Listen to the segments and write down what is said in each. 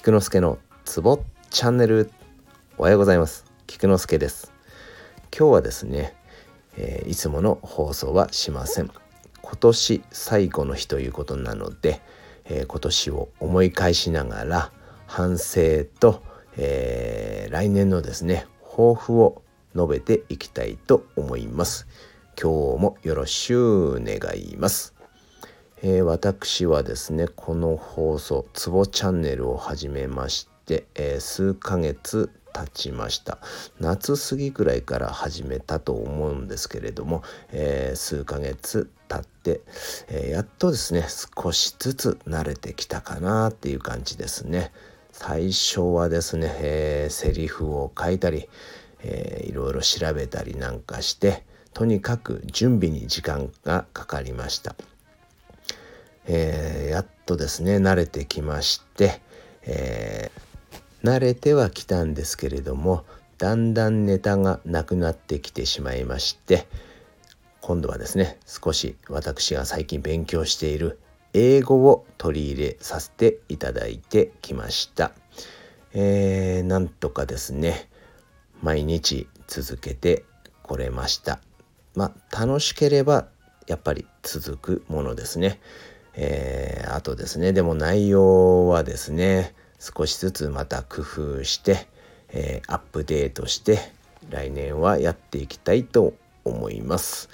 菊之助のツボチャンネル。おはようございます。菊之助です。今日はですね、えー、いつもの放送はしません。今年最後の日ということなので、えー、今年を思い返しながら反省と、えー、来年のですね抱負を述べていきたいと思います。今日もよろしゅう願います。えー、私はですねこの放送「ツボチャンネル」を始めまして、えー、数ヶ月経ちました夏過ぎぐらいから始めたと思うんですけれども、えー、数ヶ月経って、えやっとですね少しずつ慣れてきたかなっていう感じですね最初はですね、えー、セリフを書いたり、えー、いろいろ調べたりなんかしてとにかく準備に時間がかかりました。えー、やっとですね慣れてきまして、えー、慣れてはきたんですけれどもだんだんネタがなくなってきてしまいまして今度はですね少し私が最近勉強している英語を取り入れさせていただいてきました。えー、なんとかですね毎日続けてこれました。まあ楽しければやっぱり続くものですね。えー、あとですねでも内容はですね少しずつまた工夫して、えー、アップデートして来年はやっていきたいと思います。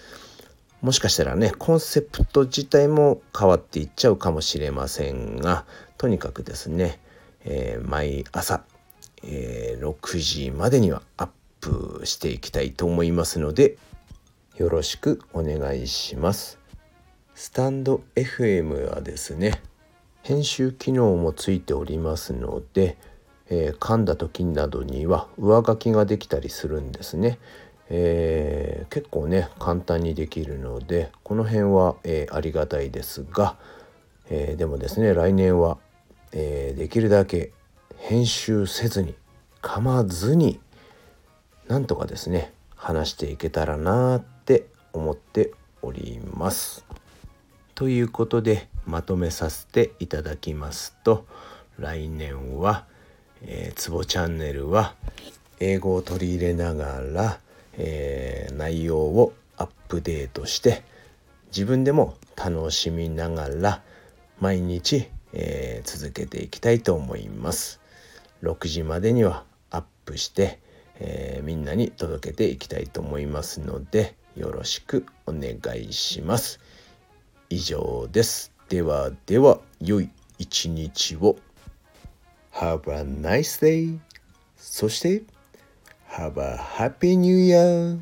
もしかしたらねコンセプト自体も変わっていっちゃうかもしれませんがとにかくですね、えー、毎朝、えー、6時までにはアップしていきたいと思いますのでよろしくお願いします。スタンド FM はですね編集機能もついておりますので、えー、噛んだ時などには上書きができたりするんですね。えー、結構ね簡単にできるのでこの辺は、えー、ありがたいですが、え、でもですね来年は、えできるだけ編集せずに噛まずになんとかですね話していけたらなって思っております。ということでまとめさせていただきますと来年は、えー、ツボチャンネルは英語を取り入れながら、えー、内容をアップデートして自分でも楽しみながら毎日、えー、続けていきたいと思います。6時までにはアップして、えー、みんなに届けていきたいと思いますのでよろしくお願いします。以上です。ではでは、良い一日を。Have a nice day. そして、Have a happy new year.